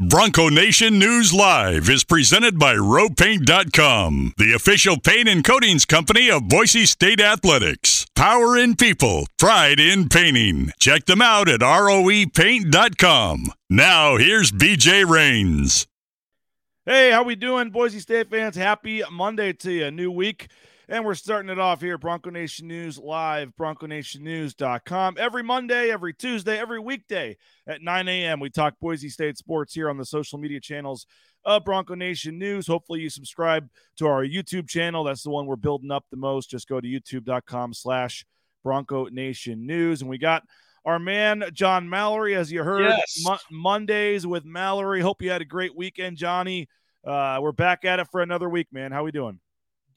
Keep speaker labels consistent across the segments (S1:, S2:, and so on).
S1: Bronco Nation News Live is presented by RoePaint.com, the official paint and coatings company of Boise State Athletics. Power in people, pride in painting. Check them out at ROEPaint.com. Now, here's BJ Rains.
S2: Hey, how we doing, Boise State fans? Happy Monday to you. New week. And we're starting it off here, Bronco Nation News Live, BroncoNationNews.com. Every Monday, every Tuesday, every weekday at 9 a.m. We talk Boise State sports here on the social media channels of Bronco Nation News. Hopefully you subscribe to our YouTube channel. That's the one we're building up the most. Just go to youtube.com slash Bronco Nation News. And we got our man John Mallory, as you heard,
S3: yes.
S2: Mo- Mondays with Mallory. Hope you had a great weekend, Johnny. Uh, we're back at it for another week, man. How we doing?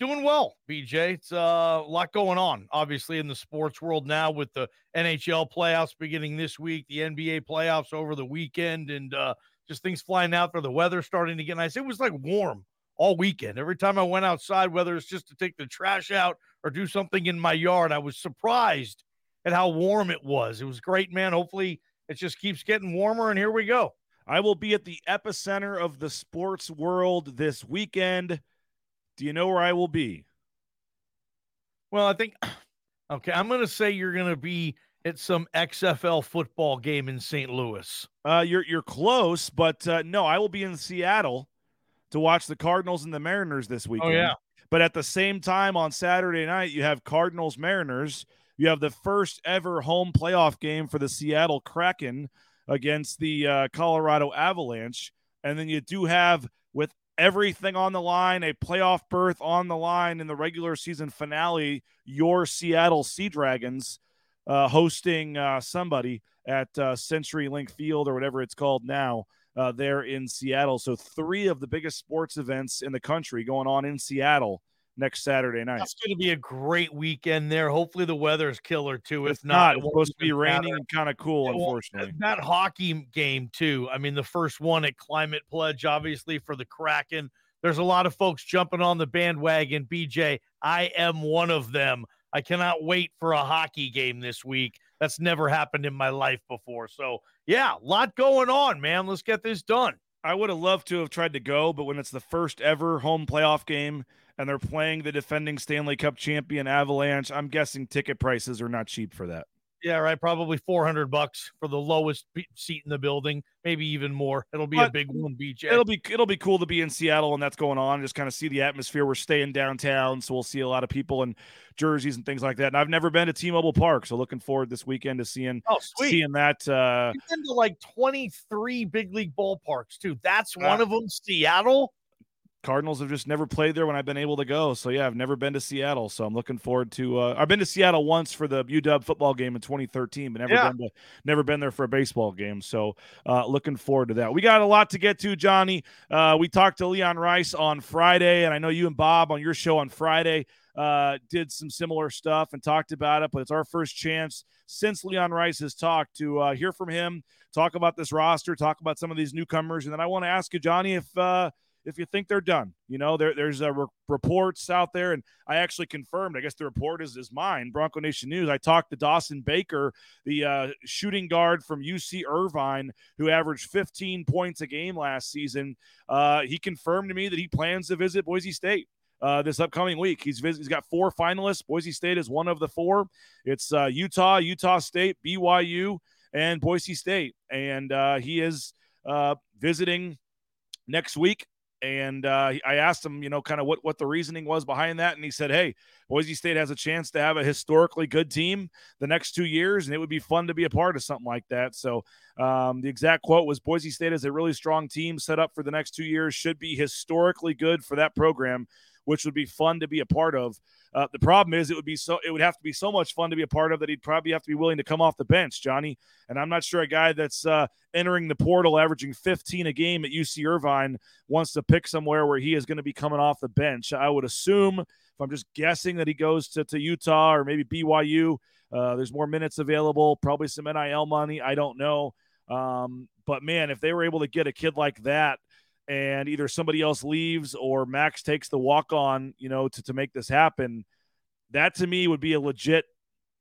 S3: Doing well, BJ. It's uh, a lot going on, obviously, in the sports world now with the NHL playoffs beginning this week, the NBA playoffs over the weekend, and uh, just things flying out there. The weather starting to get nice. It was like warm all weekend. Every time I went outside, whether it's just to take the trash out or do something in my yard, I was surprised at how warm it was. It was great, man. Hopefully, it just keeps getting warmer, and here we go.
S2: I will be at the epicenter of the sports world this weekend. Do you know where I will be?
S3: Well, I think okay, I'm going to say you're going to be at some XFL football game in St. Louis.
S2: Uh, you're you're close, but uh, no, I will be in Seattle to watch the Cardinals and the Mariners this weekend.
S3: Oh yeah.
S2: But at the same time on Saturday night, you have Cardinals Mariners. You have the first ever home playoff game for the Seattle Kraken against the uh, Colorado Avalanche, and then you do have with everything on the line, a playoff berth on the line in the regular season finale, your Seattle Sea Dragons uh, hosting uh, somebody at uh, CenturyLink Field or whatever it's called now uh, there in Seattle. So, three of the biggest sports events in the country going on in Seattle next Saturday night.
S3: It's going to be a great weekend there. Hopefully, the weather is killer too. If
S2: It's not, it's
S3: it
S2: supposed to be raining and kind of cool, unfortunately.
S3: That hockey game too. I mean, the first one at Climate Pledge, obviously for the Kraken. There's a lot of folks jumping on the bandwagon. BJ, I am one of them. I cannot wait for a hockey game this week. That's never happened in my life before. So, yeah, a lot going on, man. Let's get this done.
S2: I would have loved to have tried to go, but when it's the first ever home playoff game and they're playing the defending Stanley Cup champion Avalanche, I'm guessing ticket prices are not cheap for that.
S3: Yeah, right. Probably 400 bucks for the lowest seat in the building, maybe even more. It'll be a big one, BJ.
S2: It'll be it'll be cool to be in Seattle and that's going on. Just kind of see the atmosphere. We're staying downtown, so we'll see a lot of people in jerseys and things like that. And I've never been to T-Mobile Park, so looking forward this weekend to seeing
S3: oh, sweet.
S2: seeing that. Uh,
S3: You've been to like 23 big league ballparks too. That's
S2: Uh,
S3: one of them. Seattle.
S2: Cardinals have just never played there when I've been able to go. So yeah, I've never been to Seattle. So I'm looking forward to. Uh, I've been to Seattle once for the UW football game in 2013, but never
S3: Yeah.
S2: been to never been there for a baseball game. So uh, looking forward to that. We got a lot to get to, Johnny. Uh, we talked to Leon Rice on Friday, and I know you and Bob on your show on Friday uh, did some similar stuff and talked about it. But it's our first chance since Leon Rice has talked to uh, hear from him, talk about this roster, talk about some of these newcomers, and then I want to ask you, Johnny, if. Uh, if you think they're done. You know, there, there's re- reports out there, and I actually confirmed. I guess the report is is mine, Bronco Nation News. I talked to Dawson Baker, the uh, shooting guard from UC Irvine, who averaged 15 points a game last season. Uh, he confirmed to me that he plans to visit Boise State. Uh, this upcoming week, he's he's got four finalists. Boise State is one of the four. It's uh, Utah, Utah State, BYU, and Boise State, and uh, he is uh, visiting next week and uh, I asked him, you know, kind of what what the reasoning was behind that, and he said, "Hey, Boise State has a chance to have a historically good team the next two years, and it would be fun to be a part of something like that." So um, the exact quote was, "Boise State is a really strong team set up for the next two years, should be historically good for that program." Which would be fun to be a part of. Uh, the problem is, it would be so. It would have to be so much fun to be a part of that he'd probably have to be willing to come off the bench, Johnny. And I'm not sure a guy that's uh, entering the portal, averaging 15 a game at UC Irvine, wants to pick somewhere where he is going to be coming off the bench. I would assume, if I'm just guessing, that he goes to, to Utah or maybe BYU. Uh, there's more minutes available, probably some NIL money. I don't know. Um, but man, if they were able to get a kid like that, and either somebody else leaves or Max takes the walk on, you know, to, to make this happen, that to me would be a legit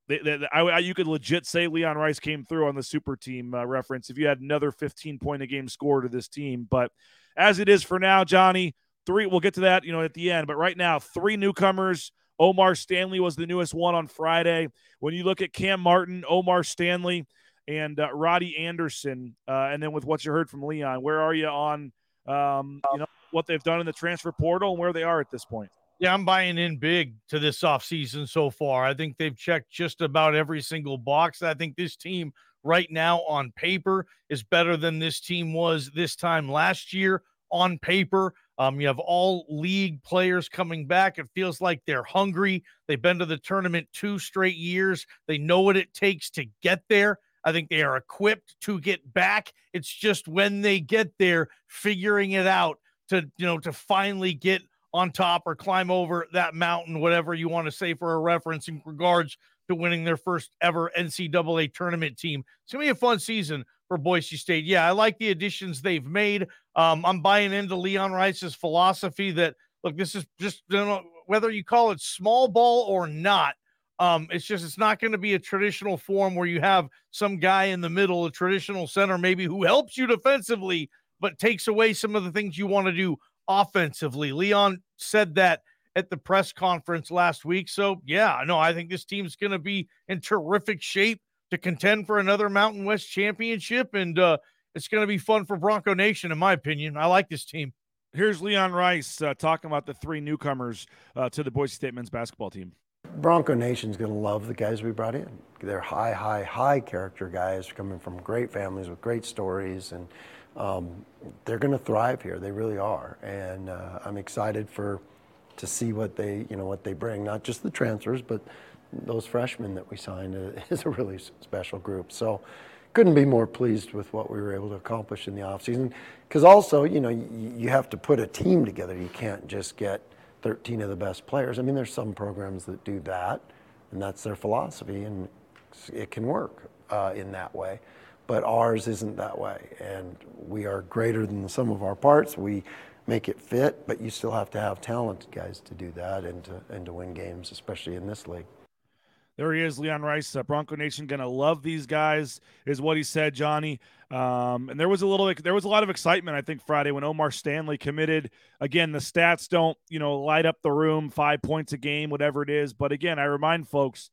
S2: they, they, I, I, you could legit say Leon Rice came through on the super team uh, reference if you had another 15 point a game score to this team. But as it is for now, Johnny, three, we'll get to that, you know, at the end. But right now, three newcomers. Omar Stanley was the newest one on Friday. When you look at Cam Martin, Omar Stanley, and uh, Roddy Anderson, uh, and then with what you heard from Leon, where are you on, um, you know, what they've done in the transfer portal and where they are at this point?
S3: Yeah, I'm buying in big to this offseason so far. I think they've checked just about every single box. I think this team right now on paper is better than this team was this time last year on paper. Um, you have all league players coming back. It feels like they're hungry. They've been to the tournament two straight years. They know what it takes to get there. I think they are equipped to get back. It's just when they get there, figuring it out to you know to finally get on top or climb over that mountain, whatever you want to say for a reference in regards to winning their first ever NCAA tournament team. It's gonna be a fun season for Boise State. Yeah, I like the additions they've made. Um, I'm buying into Leon Rice's philosophy that look, this is just you know, whether you call it small ball or not. Um, it's just it's not going to be a traditional form where you have some guy in the middle, a traditional center, maybe who helps you defensively, but takes away some of the things you want to do offensively. Leon said that at the press conference last week. So, yeah, no, I think this team's going to be in terrific shape to contend for another Mountain West championship. And uh, it's going to be fun for Bronco Nation, in my opinion. I like this team.
S2: Here's Leon Rice uh, talking about the three newcomers uh, to the Boise State men's basketball team.
S4: Bronco Nation's going to love the guys we brought in. They're high, high, high character guys coming from great families with great stories, and um, they're going to thrive here. They really are, and uh, I'm excited for to see what they you know what they bring. Not just the transfers, but those freshmen that we signed is a really special group. So couldn't be more pleased with what we were able to accomplish in the offseason. Because also, you know, you, you have to put a team together. You can't just get 13 of the best players. I mean, there's some programs that do that, and that's their philosophy, and it can work uh, in that way but ours isn't that way. And we are greater than the sum of our parts. We make it fit, but you still have to have talented guys to do that and to, and to win games, especially in this league.
S2: There he is, Leon Rice. Uh, Bronco Nation gonna love these guys, is what he said, Johnny. Um, and there was a little, there was a lot of excitement, I think, Friday when Omar Stanley committed. Again, the stats don't, you know, light up the room, five points a game, whatever it is. But again, I remind folks,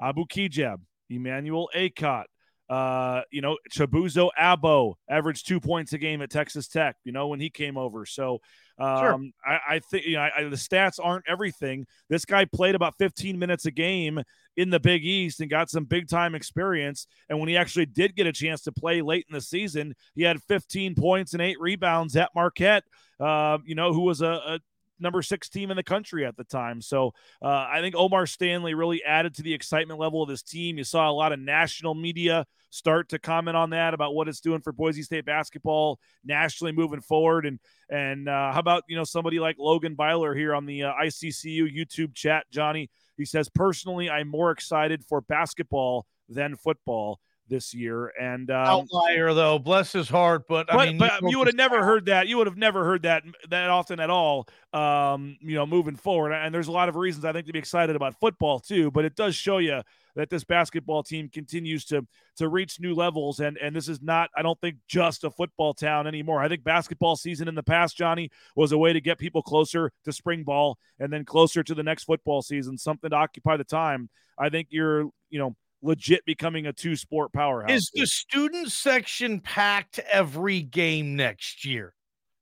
S2: Abu Kigab, Emmanuel Akot, uh, you know, Chibuzo Agbo averaged two points a game at Texas Tech, you know, when he came over. So um, sure. I, I, think, you know, I, the stats aren't everything. This guy played about 15 minutes a game in the Big East and got some big time experience. And when he actually did get a chance to play late in the season, he had 15 points and eight rebounds at Marquette, uh, you know, who was a, a number six team in the country at the time. So uh, I think Omar Stanley really added to the excitement level of this team. You saw a lot of national media start to comment on that about what it's doing for Boise State basketball nationally moving forward. And and uh, how about you know somebody like Logan Byler here on the uh, ICCU YouTube chat, Johnny? He says personally, I'm more excited for basketball than football this year. And
S3: um, outlier though, bless his heart. But,
S2: but
S3: I mean,
S2: but you would have never heard that. You would have never heard that that often at all. Um, you know, moving forward. And there's a lot of reasons I think to be excited about football too. But it does show you that this basketball team continues to to reach new levels. And and this is not, I don't think, just a football town anymore. I think basketball season in the past, Johnny, was a way to get people closer to spring ball and then closer to the next football season, something to occupy the time. I think you're, you know, legit becoming a two sport powerhouse.
S3: Is the student section packed every game next year?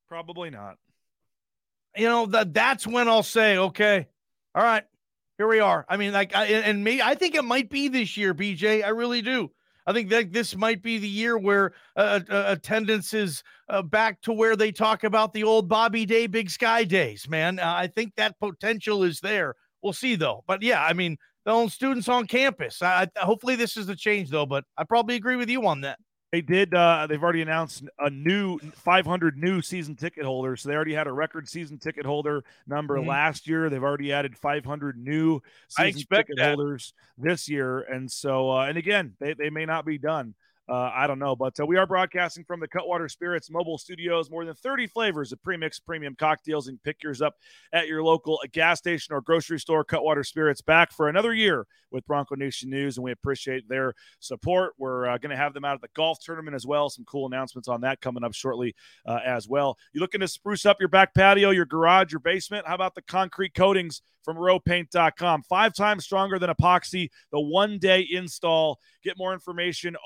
S2: Probably not.
S3: You know that that's when I'll say, okay, all right, here we are. I mean, like, I, and me, I think it might be this year, BJ. I really do. I think that this might be the year where uh, uh, attendance is uh, back to where they talk about the old Bobby Dye, Big Sky days, man. Uh, I think that potential is there. We'll see, though. But yeah, I mean, their own students on campus. I, hopefully, this is the change, though. But I probably agree with you on that.
S2: They did. Uh, they've already announced a new 500 new season ticket holders. So they already had a record season ticket holder number mm-hmm. last year. They've already added 500 new season ticket that. holders this year. And so, uh, and again, they, they may not be done. Uh, I don't know. But uh, we are broadcasting from the Cutwater Spirits mobile studios. More than 30 flavors of premix premium cocktails, and pick yours up at your local gas station or grocery store. Cutwater Spirits back for another year with Bronco Nation News, and we appreciate their support. We're uh, going to have them out at the golf tournament as well. Some cool announcements on that coming up shortly uh, as well. You looking to spruce up your back patio, your garage, your basement? How about the concrete coatings from roepaint.com? Five times stronger than epoxy. The one day install. Get more information,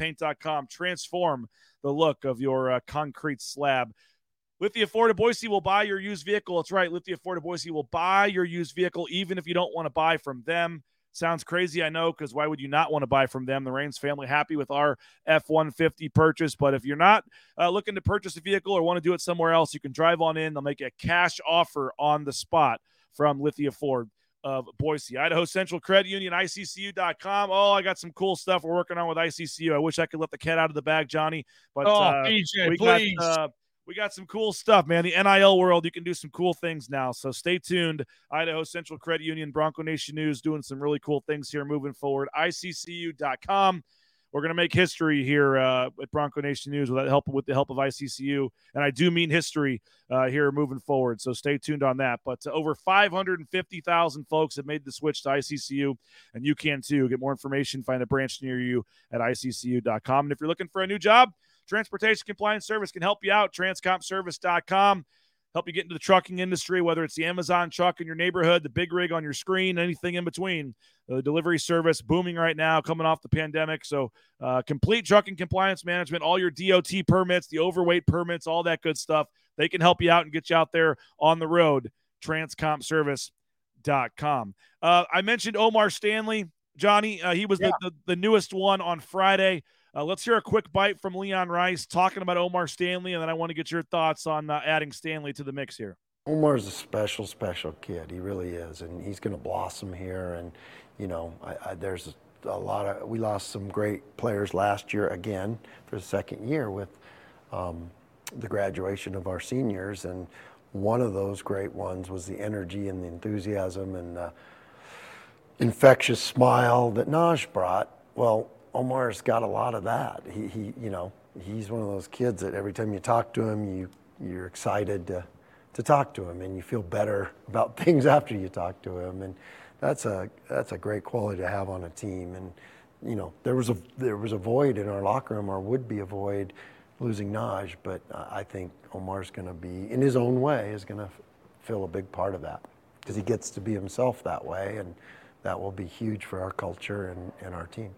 S2: roepaint.com. Transform the look of your uh, concrete slab. Lithia Ford of Boise will buy your used vehicle. That's right. Lithia Ford of Boise will buy your used vehicle, even if you don't want to buy from them. Sounds crazy, I know, because why would you not want to buy from them? The Rains family happy with our F 150 purchase. But if you're not uh, looking to purchase a vehicle or want to do it somewhere else, you can drive on in. They'll make a cash offer on the spot from Lithia Ford of Boise. Idaho Central Credit Union, ICCU.com. Oh, I got some cool stuff we're working on with ICCU. I wish I could let the cat out of the bag, Johnny. But
S3: oh,
S2: uh,
S3: BJ,
S2: we
S3: please.
S2: got uh, we got some cool stuff, man. The NIL world, you can do some cool things now. So stay tuned. Idaho Central Credit Union, Bronco Nation News, doing some really cool things here moving forward. ICCU.com. We're going to make history here uh, at Bronco Nation News with the help with the help of ICCU, and I do mean history uh, here moving forward. So stay tuned on that. But uh, over 550,000 folks have made the switch to ICCU, and you can too. Get more information, find a branch near you at ICCU.com. And if you're looking for a new job, Transportation Compliance Service can help you out. Transcompservice.com help you get into the trucking industry, whether it's the Amazon truck in your neighborhood, the big rig on your screen, anything in between. The delivery service booming right now, coming off the pandemic. So, uh, complete trucking compliance management, all your DOT permits, the overweight permits, all that good stuff. They can help you out and get you out there on the road. Transcompservice.com. Uh, I mentioned Omar Stanley, Johnny. Uh, he was yeah. the, the, the newest one on Friday. Uh, let's hear a quick bite from Leon Rice talking about Omar Stanley, and then I want to get your thoughts on uh, adding Stanley to the mix here.
S4: Omar's a special, special kid. He really is, and he's going to blossom here. And you know, I, I, there's a lot of we lost some great players last year again for the second year with um, the graduation of our seniors, and one of those great ones was the energy and the enthusiasm and the infectious smile that Naj brought. Well, Omar's got a lot of that. He, he, you know, he's one of those kids that every time you talk to him, you, you're excited to, to talk to him, and you feel better about things after you talk to him, and that's a that's a great quality to have on a team. And you know, there was a there was a void in our locker room, or would be a void, losing Naj, but I think Omar's going to be, in his own way, is going to fill a big part of that because he gets to be himself that way, and that will be huge for our culture and, and our team.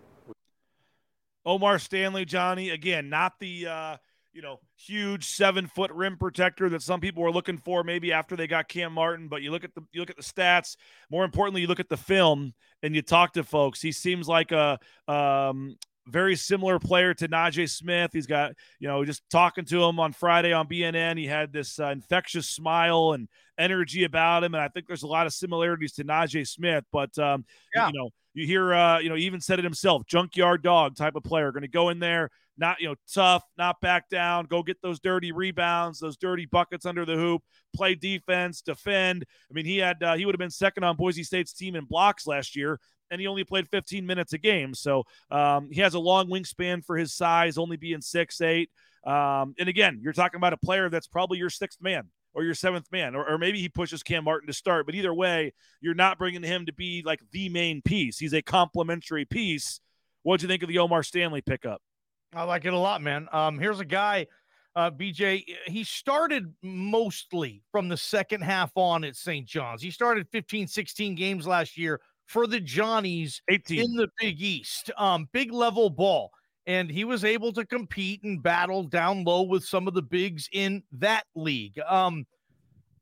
S2: Omar Stanley, Johnny, again, not the uh, you know huge seven foot rim protector that some people were looking for maybe after they got Cam Martin. But you look at the you look at the stats. More importantly, you look at the film and you talk to folks. He seems like a um, very similar player to Najee Smith. He's got, you know, just talking to him on Friday on BNN, he had this uh, infectious smile and energy about him. And I think there's a lot of similarities to Najee Smith. But, um, yeah. you know, you hear, uh, you know, he even said it himself, junkyard dog type of player, going to go in there, not, you know, tough, not back down, go get those dirty rebounds, those dirty buckets under the hoop, play defense, defend. I mean, he had, uh, he would have been second on Boise State's team in blocks last year and he only played 15 minutes a game. So um, he has a long wingspan for his size, only being six eight. Um, and again, you're talking about a player that's probably your sixth man or your seventh man, or, or maybe he pushes Cam Martin to start. But either way, you're not bringing him to be like the main piece. He's a complementary piece. What'd you think of the Omar Stanley pickup?
S3: I like it a lot, man. Um, here's a guy, uh, BJ. He started mostly from the second half on at St. John's. He started 15, 16 games last year for the Johnnies 18. in the Big East. Um, big level ball and he was able to compete and battle down low with some of the bigs in that league. Um,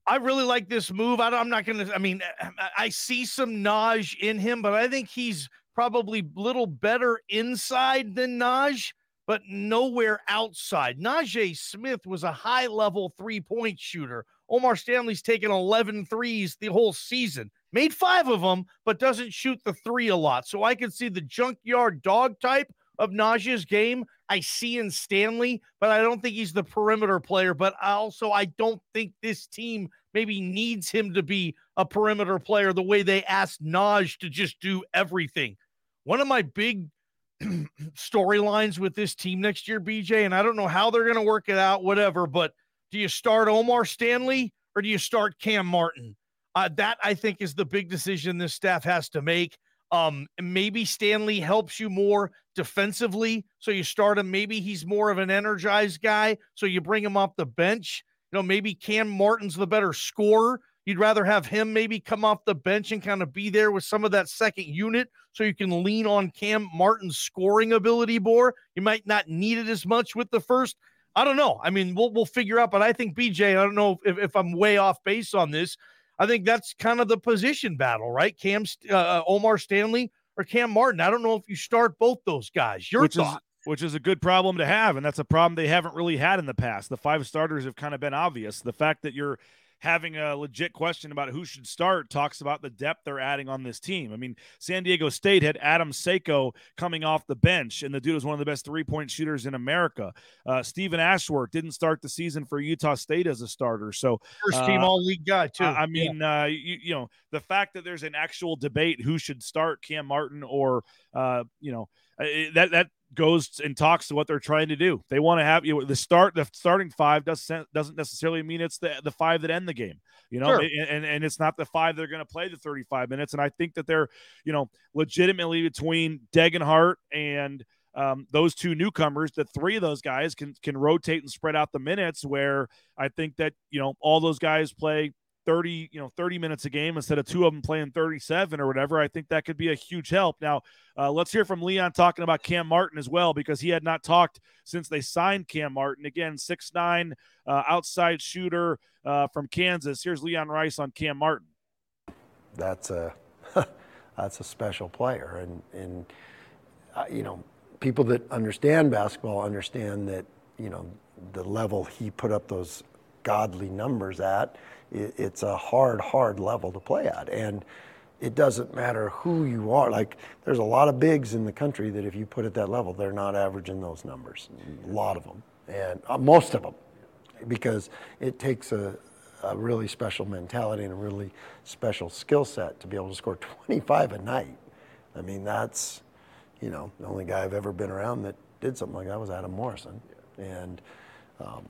S3: I really like this move. I, am not going to, I mean, I see some Naj in him, but I think he's probably a little better inside than Naj, but nowhere outside. Najee Smith was a high level three point shooter. Omar Stanley's taken 11 threes the whole season, made five of them, but doesn't shoot the three a lot. So I can see the junkyard dog type of Naj's game I see in Stanley, but I don't think he's the perimeter player. But also, I don't think this team maybe needs him to be a perimeter player the way they asked Naj to just do everything. One of my big storylines with this team next year, BJ, and I don't know how they're going to work it out, whatever. But do you start Omar Stanley or do you start Cam Martin? Uh, that I think is the big decision this staff has to make. Um, maybe Stanley helps you more defensively, so you start him. Maybe he's more of an energized guy, so you bring him off the bench. You know, maybe Cam Martin's the better scorer. You'd rather have him maybe come off the bench and kind of be there with some of that second unit so you can lean on Cam Martin's scoring ability more. You might not need it as much with the first. I don't know. I mean, we'll we'll figure out, but I think BJ, I don't know if, if I'm way off base on this. I think that's kind of the position battle, right? Cam uh, uh, Omar Stanley or Cam Martin. I don't know if you start both those guys. Your
S2: which
S3: thought.
S2: Is, which is a good problem to have, and that's a problem they haven't really had in the past. The five starters have kind of been obvious. The fact that you're having a legit question about who should start talks about the depth they're adding on this team. I mean, San Diego State had Adam Seiko coming off the bench, and the dude was one of the best three point shooters in America. Uh, Steven Ashworth didn't start the season for Utah State as a starter. So,
S3: first team uh, all league guy, too.
S2: I, I mean, yeah. uh, you, you, know, the fact that there's an actual debate who should start Cam Martin or, uh, you know, uh, that that goes and talks to what they're trying to do. They want to have you know, the start the starting five doesn't doesn't necessarily mean it's the the five that end the game. You know, sure. and and it's not the five that are going to play the 35 minutes. And I think that they're you know legitimately between Degenhart and um, those two newcomers, the three of those guys can can rotate and spread out the minutes. Where I think that you know all those guys play 30, you know, 30 minutes a game instead of two of them playing 37 or whatever. I think that could be a huge help. Now, uh, let's hear from Leon talking about Cam Martin as well, because he had not talked since they signed Cam Martin. Again, six nine uh, outside shooter uh, from Kansas. Here's Leon Rice on Cam Martin.
S4: That's a that's a special player, and and uh, you know, people that understand basketball understand that you know the level he put up those godly numbers at it's a hard, hard level to play at. And it doesn't matter who you are. Like, there's a lot of bigs in the country that if you put at that level, they're not averaging those numbers. A lot of them, and uh, most of them, because it takes a, a really special mentality and a really special skill set to be able to score 25 a night. I mean, that's, you know, the only guy I've ever been around that did something like that was Adam Morrison. And um,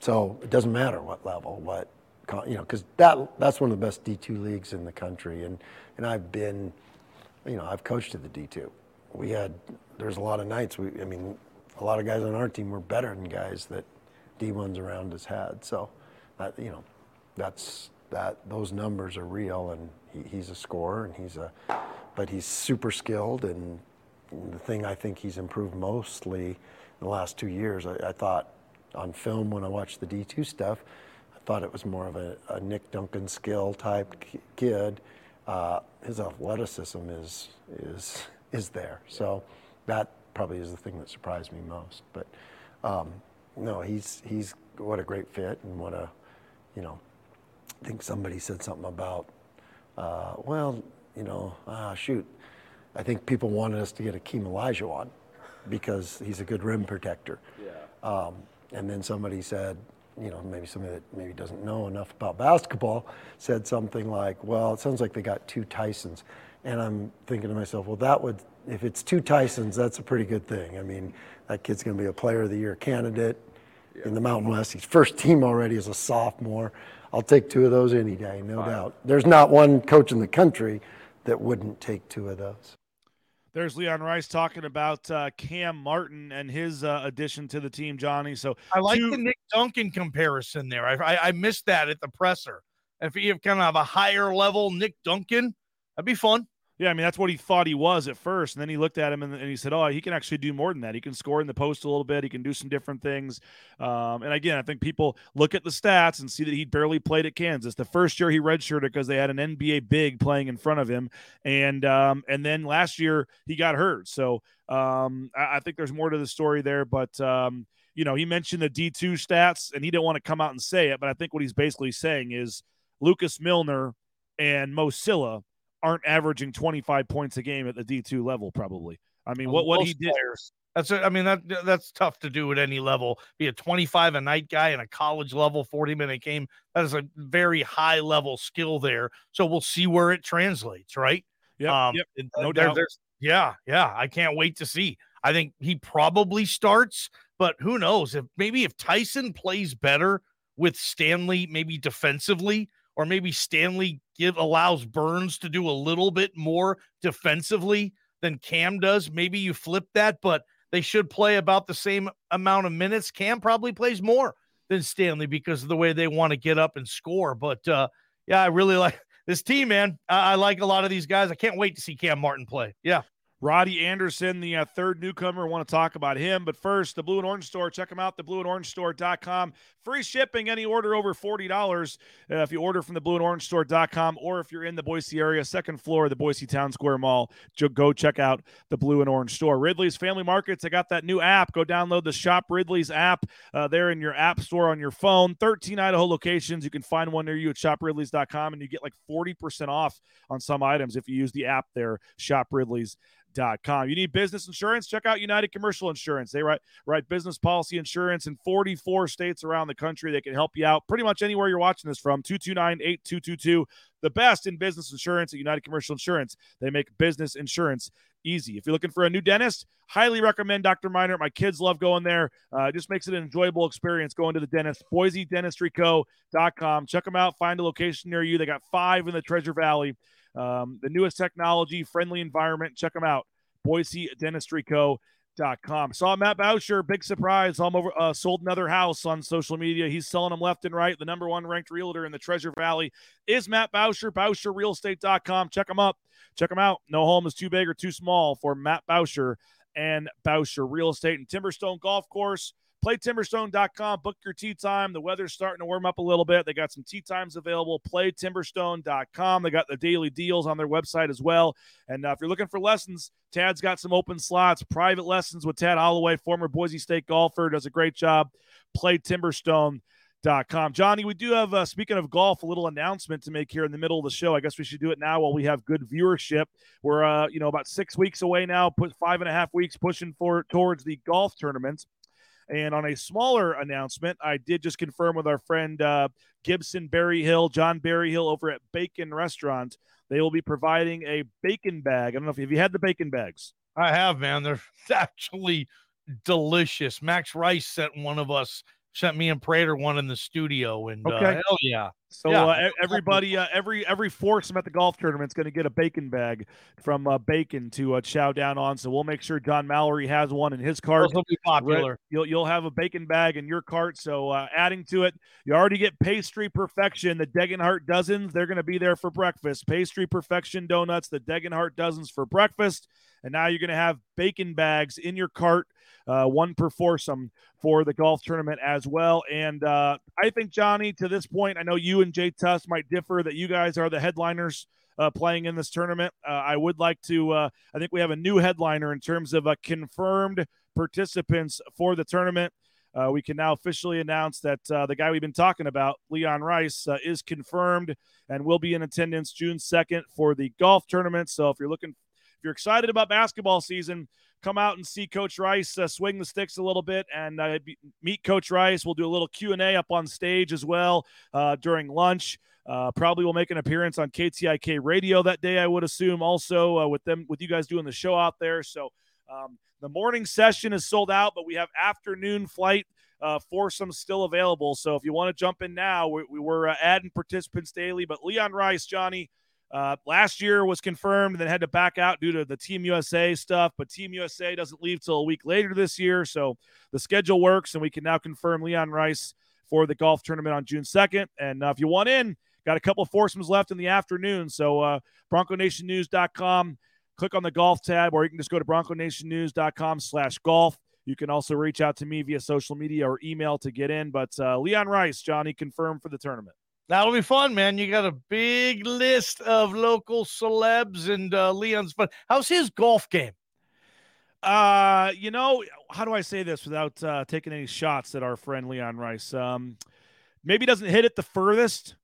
S4: so it doesn't matter what level, what you know, because that that's one of the best D2 leagues in the country, and and I've been, you know, I've coached at the D2. We had there's a lot of nights. We, I mean, a lot of guys on our team were better than guys that D1s around us had. So, that, you know, that's that those numbers are real, and he, he's a scorer, and he's a, but he's super skilled, and the thing I think he's improved mostly in the last two years. I, I thought on film when I watched the D2 stuff thought it was more of a, a Nick Duncan skill type kid. Uh, his athleticism is is is there. So that probably is the thing that surprised me most. But um, no, he's he's what a great fit and what a you know. I think somebody said something about uh, well, you know, ah, shoot. I think people wanted us to get Akeem Olajuwon because he's a good rim protector. Yeah. Um, and then somebody said, you know, maybe somebody that maybe doesn't know enough about basketball said something like, well, it sounds like they got two Tysons. And I'm thinking to myself, well, that would, if it's two Tysons, that's a pretty good thing. I mean, that kid's going to be a player of the year candidate yeah. in the Mountain West. He's first team already as a sophomore. I'll take two of those any day, no Fine. doubt. There's not one coach in the country that wouldn't take two of those.
S2: There's Leon Rice talking about uh, Cam Martin and his uh, addition to the team, Johnny. So
S3: I like two- the Nick Duncan comparison there. I, I, I missed that at the presser. If you have kind of have a higher level Nick Duncan, that'd be fun.
S2: Yeah, I mean that's what he thought he was at first, and then he looked at him and, and, he said, "Oh, he can actually do more than that. He can score in the post a little bit. He can do some different things." Um, and again, I think people look at the stats and see that he barely played at Kansas. The first year he redshirted because they had an NBA big playing in front of him, and um, and then last year he got hurt. So um, I, I, think there's more to the story there, but. Um, you know, he mentioned the D2 stats and he didn't want to come out and say it, but I think what he's basically saying is Lukas Milner and Mo Silla aren't averaging 25 points a game at the D2 level, probably. I mean, what, what he did. Players.
S3: That's I mean that that's tough to do at any level. Be a 25 a night guy in a college level 40 minute game. That is a very high level skill there. So we'll see where it translates, right?
S2: Yeah. Um, yep.
S3: no there, doubt. yeah, yeah. I can't wait to see. I think he probably starts, but who knows if maybe if Tyson plays better with Stanley, maybe defensively, or maybe Stanley give allows Burns to do a little bit more defensively than Cam does. Maybe you flip that, but they should play about the same amount of minutes. Cam probably plays more than Stanley because of the way they want to get up and score. But uh, yeah, I really like this team, man. I, I like a lot of these guys. I can't wait to see Cam Martin play. Yeah.
S2: Roddy Anderson, the uh, third newcomer. want to talk about him. But first, the Blue and Orange Store. Check them out, theblueandorange.store.com. Free shipping, any order over $40 uh, if you order from the Blue and Orange Store.com or if you're in the Boise area, second floor of the Boise Town Square Mall, go check out the Blue and Orange Store. Ridley's Family Markets, I got that new app. Go download the Shop Ridley's app uh, there in your app store on your phone. 13 Idaho locations. You can find one near you at shopridleys.com and you get like 40% off on some items if you use the app there, Shop Ridley's com. You need business insurance? Check out United Commercial Insurance. They write write business policy insurance in 44 states around the country. They can help you out pretty much anywhere you're watching this from. 229-8222. The best in business insurance at United Commercial Insurance. They make business insurance easy. If you're looking for a new dentist, highly recommend Dr. Miner. My kids love going there. Uh, just makes it an enjoyable experience going to the dentist. BoiseDentistryCo.com. Check them out. Find a location near you. They got five in the Treasure Valley. Um, the newest technology, friendly environment. Check them out. Boise Dentistry Co. Dot Com. Saw Matt Bauscher, big surprise. I'm over, uh, sold another house on social media. He's selling them left and right. The number one ranked realtor in the Treasure Valley is Matt Bauscher, BauscherRealEstate.com. Check him up. Check him out. No home is too big or too small for Matt Bauscher and Bauscher Real Estate and Timberstone Golf Course. PlayTimberstone.com. Book your tee time. The weather's starting to warm up a little bit. They got some tee times available. PlayTimberstone.com. They got the daily deals on their website as well. And uh, if you're looking for lessons, Tad's got some open slots. Private lessons with Tad Holloway, former Boise State golfer, does a great job. PlayTimberstone.com. Com. Johnny, we do have, uh, speaking of golf, a little announcement to make here in the middle of the show. I guess we should do it now while we have good viewership. We're, uh, you know, about six weeks away now, put five and a half weeks pushing for towards the golf tournaments. And on a smaller announcement, I did just confirm with our friend uh, Gibson Berryhill, John Berryhill over at Bacon Restaurant. They will be providing a bacon bag. I don't know if have you had the bacon bags.
S3: I have, man. They're actually delicious. Max Rice sent one of us sent me and Prater one in the studio, and uh, okay. uh, hell yeah.
S2: So
S3: yeah.
S2: Uh, everybody, uh, every every foursome at the golf tournament is going to get a bacon bag from uh, Bacon to uh, chow down on. So we'll make sure John Mallory has one in his cart.
S3: Those will be popular.
S2: You'll you'll have a bacon bag in your cart. So uh, adding to it, you already get pastry perfection. The Degenhart dozens, they're going to be there for breakfast. Pastry perfection donuts, the Degenhart dozens for breakfast, and now you're going to have bacon bags in your cart uh, one per foursome for the golf tournament as well. And uh, I think, Johnny, to this point, I know you and Jay Tust might differ that you guys are the headliners uh, playing in this tournament. Uh, I would like to, uh, I think we have a new headliner in terms of confirmed participants for the tournament. Uh, we can now officially announce that uh, the guy we've been talking about, Leon Rice, uh, is confirmed and will be in attendance June 2nd for the golf tournament. So if you're looking, if you're excited about basketball season, come out and see Coach Rice uh, swing the sticks a little bit and uh, meet Coach Rice. We'll do a little Q and A up on stage as well uh, during lunch. Uh, probably will make an appearance on KTIK Radio that day. I would assume also uh, with them with you guys doing the show out there. So um, the morning session is sold out, but we have afternoon flight uh, some still available. So if you want to jump in now, we, we were uh, adding participants daily. But Leon Rice, Johnny, uh, last year was confirmed then had to back out due to the Team USA stuff, but Team USA doesn't leave till a week later this year. So the schedule works, and we can now confirm Leon Rice for the golf tournament on June 2nd. And uh, if you want in, got a couple of foursomes left in the afternoon. So uh, BroncoNationNews.com, click on the golf tab, or you can just go to BroncoNationNews.com slash golf. You can also reach out to me via social media or email to get in. But uh, Leon Rice, Johnny, confirmed for the tournament.
S3: That'll be fun, man. You got a big list of local celebs and uh, Leon's fun. How's his golf game?
S2: Uh, you know, how do I say this without uh, taking any shots at our friend Leon Rice? Um, maybe doesn't hit it the furthest,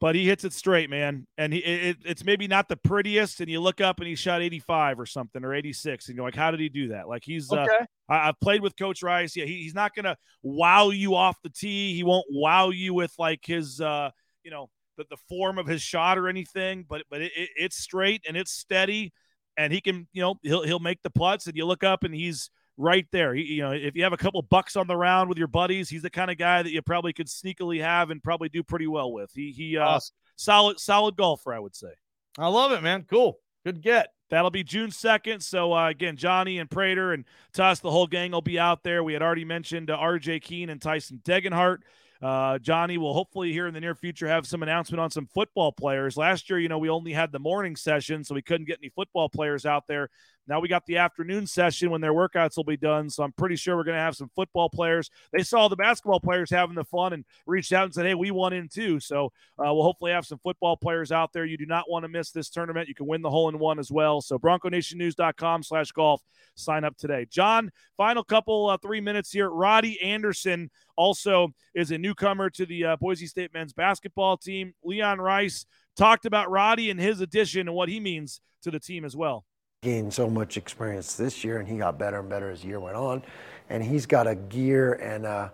S2: but he hits it straight, man. And he it, it's maybe not the prettiest. And you look up and he shot 85 or something or 86, and you're like, how did he do that? Like he's uh, okay. uh, I, have played with Coach Rice. Yeah, he, he's not gonna wow you off the tee. He won't wow you with like his uh, you know, the, the form of his shot or anything, but but it, it, it's straight and it's steady, and he can you know he'll he'll make the putts, and you look up and he's right there. He, you know, if you have a couple bucks on the round with your buddies, he's the kind of guy that you probably could sneakily have and probably do pretty well with. He he uh, awesome. solid solid golfer, I would say.
S3: I love it, man. Cool. Good get.
S2: That'll be June 2nd. So, uh, again, Johnny and Prater and Toss, the whole gang will be out there. We had already mentioned uh, RJ Keene and Tyson Degenhart. Uh, Johnny will hopefully here in the near future have some announcement on some football players. Last year, you know, we only had the morning session, so we couldn't get any football players out there. Now we got the afternoon session when their workouts will be done. So I'm pretty sure we're going to have some football players. They saw the basketball players having the fun and reached out and said, hey, we want in too. So uh, we'll hopefully have some football players out there. You do not want to miss this tournament. You can win the hole in one as well. So bronconationnews.com slash golf. Sign up today. John, final couple, uh, three minutes here. Roddy Anderson also is a newcomer to the uh, Boise State men's basketball team. Leon Rice talked about Roddy and his addition and what he means to the team as well
S4: gained so much experience this year, and he got better and better as the year went on. And he's got a gear and, uh,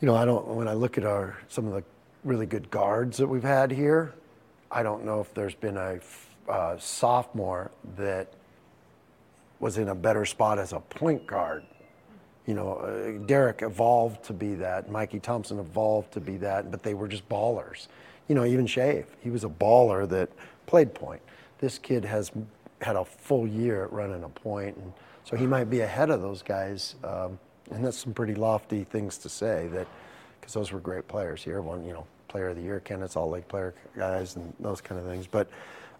S4: you know, I don't. When I look at our some of the really good guards that we've had here, I don't know if there's been a uh, sophomore that was in a better spot as a point guard. You know, uh, Derek evolved to be that. Mikey Thompson evolved to be that, but they were just ballers. You know, even Shave, he was a baller that played point. This kid has had a full year at running a point, and so he might be ahead of those guys. Um, and that's some pretty lofty things to say that because those were great players here. One, you know, player of the year candidates, all league player guys, and those kind of things. But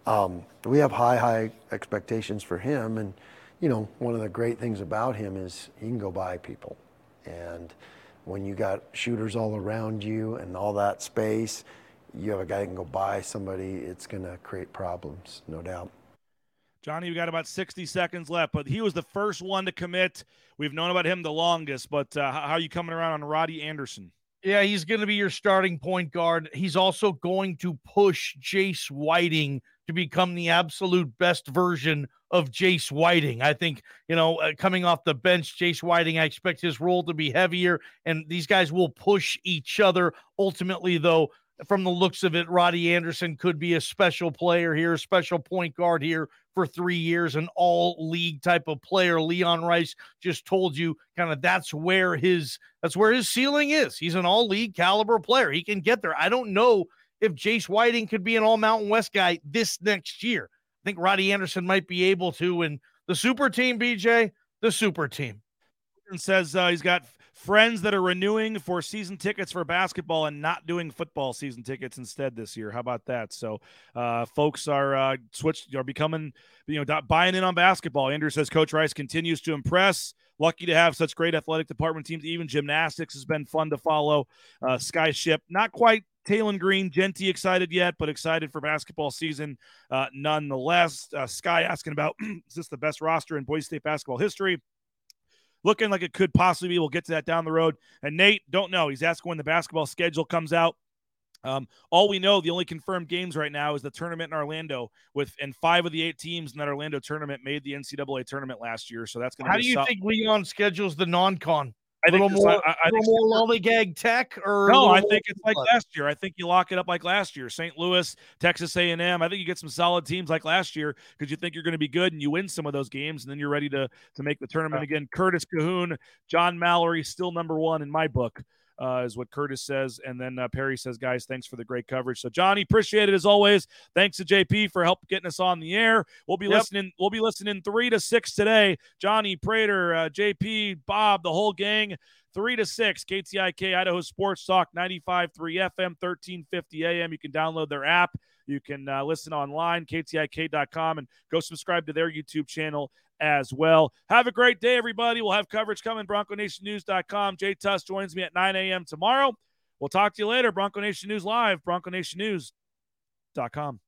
S4: um, we have high, high expectations for him, and you know, one of the great things about him is he can go by people, and when you got shooters all around you and all that space, you have a guy that can go by somebody, it's going to create problems, no doubt.
S2: Johnny, we got about 60 seconds left, but he was the first one to commit. We've known about him the longest, but uh, how are you coming around on Roddy Anderson?
S3: Yeah, he's going to be your starting point guard. He's also going to push Jace Whiting to become the absolute best version of Jace Whiting. I think, you know, uh, coming off the bench, Jace Whiting, I expect his role to be heavier, and these guys will push each other. Ultimately, though, from the looks of it, Roddy Anderson could be a special player here, a special point guard here for three years, an all league type of player. Leon Rice just told you kind of that's where his that's where his ceiling is. He's an all league caliber player. He can get there. I don't know if Jace Whiting could be an all Mountain West guy this next year. I think Roddy Anderson might be able to. And the super team, BJ, the super team.
S2: Says uh, he's got friends that are renewing for season tickets for basketball and not doing football season tickets instead this year. How about that? So, uh, folks are uh, switched, are becoming, you know, buying in on basketball. Andrew says Coach Rice continues to impress. Lucky to have such great athletic department teams. Even gymnastics has been fun to follow. Uh, Skyship, not quite Taylen Green, Genty excited yet, but excited for basketball season uh, nonetheless. Uh, Sky asking about is this the best roster in Boise State basketball history? Looking like it could possibly be. We'll get to that down the road. And Nate, don't know. He's asking when the basketball schedule comes out. Um, all we know, the only confirmed games right now is the tournament in Orlando. With and five of the eight teams in that Orlando tournament made the NCAA tournament last year. So that's going to.
S3: Be How do you think Leon schedules the non-con? I think little more, I, I think more lollygag tech, or
S2: no? I think it's like last year. I think you lock it up like last year. St. Louis, Texas A&M. I think you get some solid teams like last year because you think you're going to be good and you win some of those games, and then you're ready to to make the tournament again. Curtis Cahoon, John Mallory, still number one in my book uh, is what Curtis says. And then uh, Perry says, guys, thanks for the great coverage. So Johnny, appreciate it as always. Thanks to JP for help getting us on the air. We'll be yep. listening. We'll be listening three to six today. Johnny Prater, uh, JP, Bob, the whole gang. Three to six, KTIK Idaho Sports Talk 95.3 FM, 1350 AM. You can download their app. You can uh, listen online, ktik.com, and go subscribe to their YouTube channel as well. Have a great day, everybody. We'll have coverage coming. BroncoNationNews.com. Jay Tust joins me at 9 a.m. tomorrow. We'll talk to you later. Bronco Nation News Live, BroncoNationNews.com.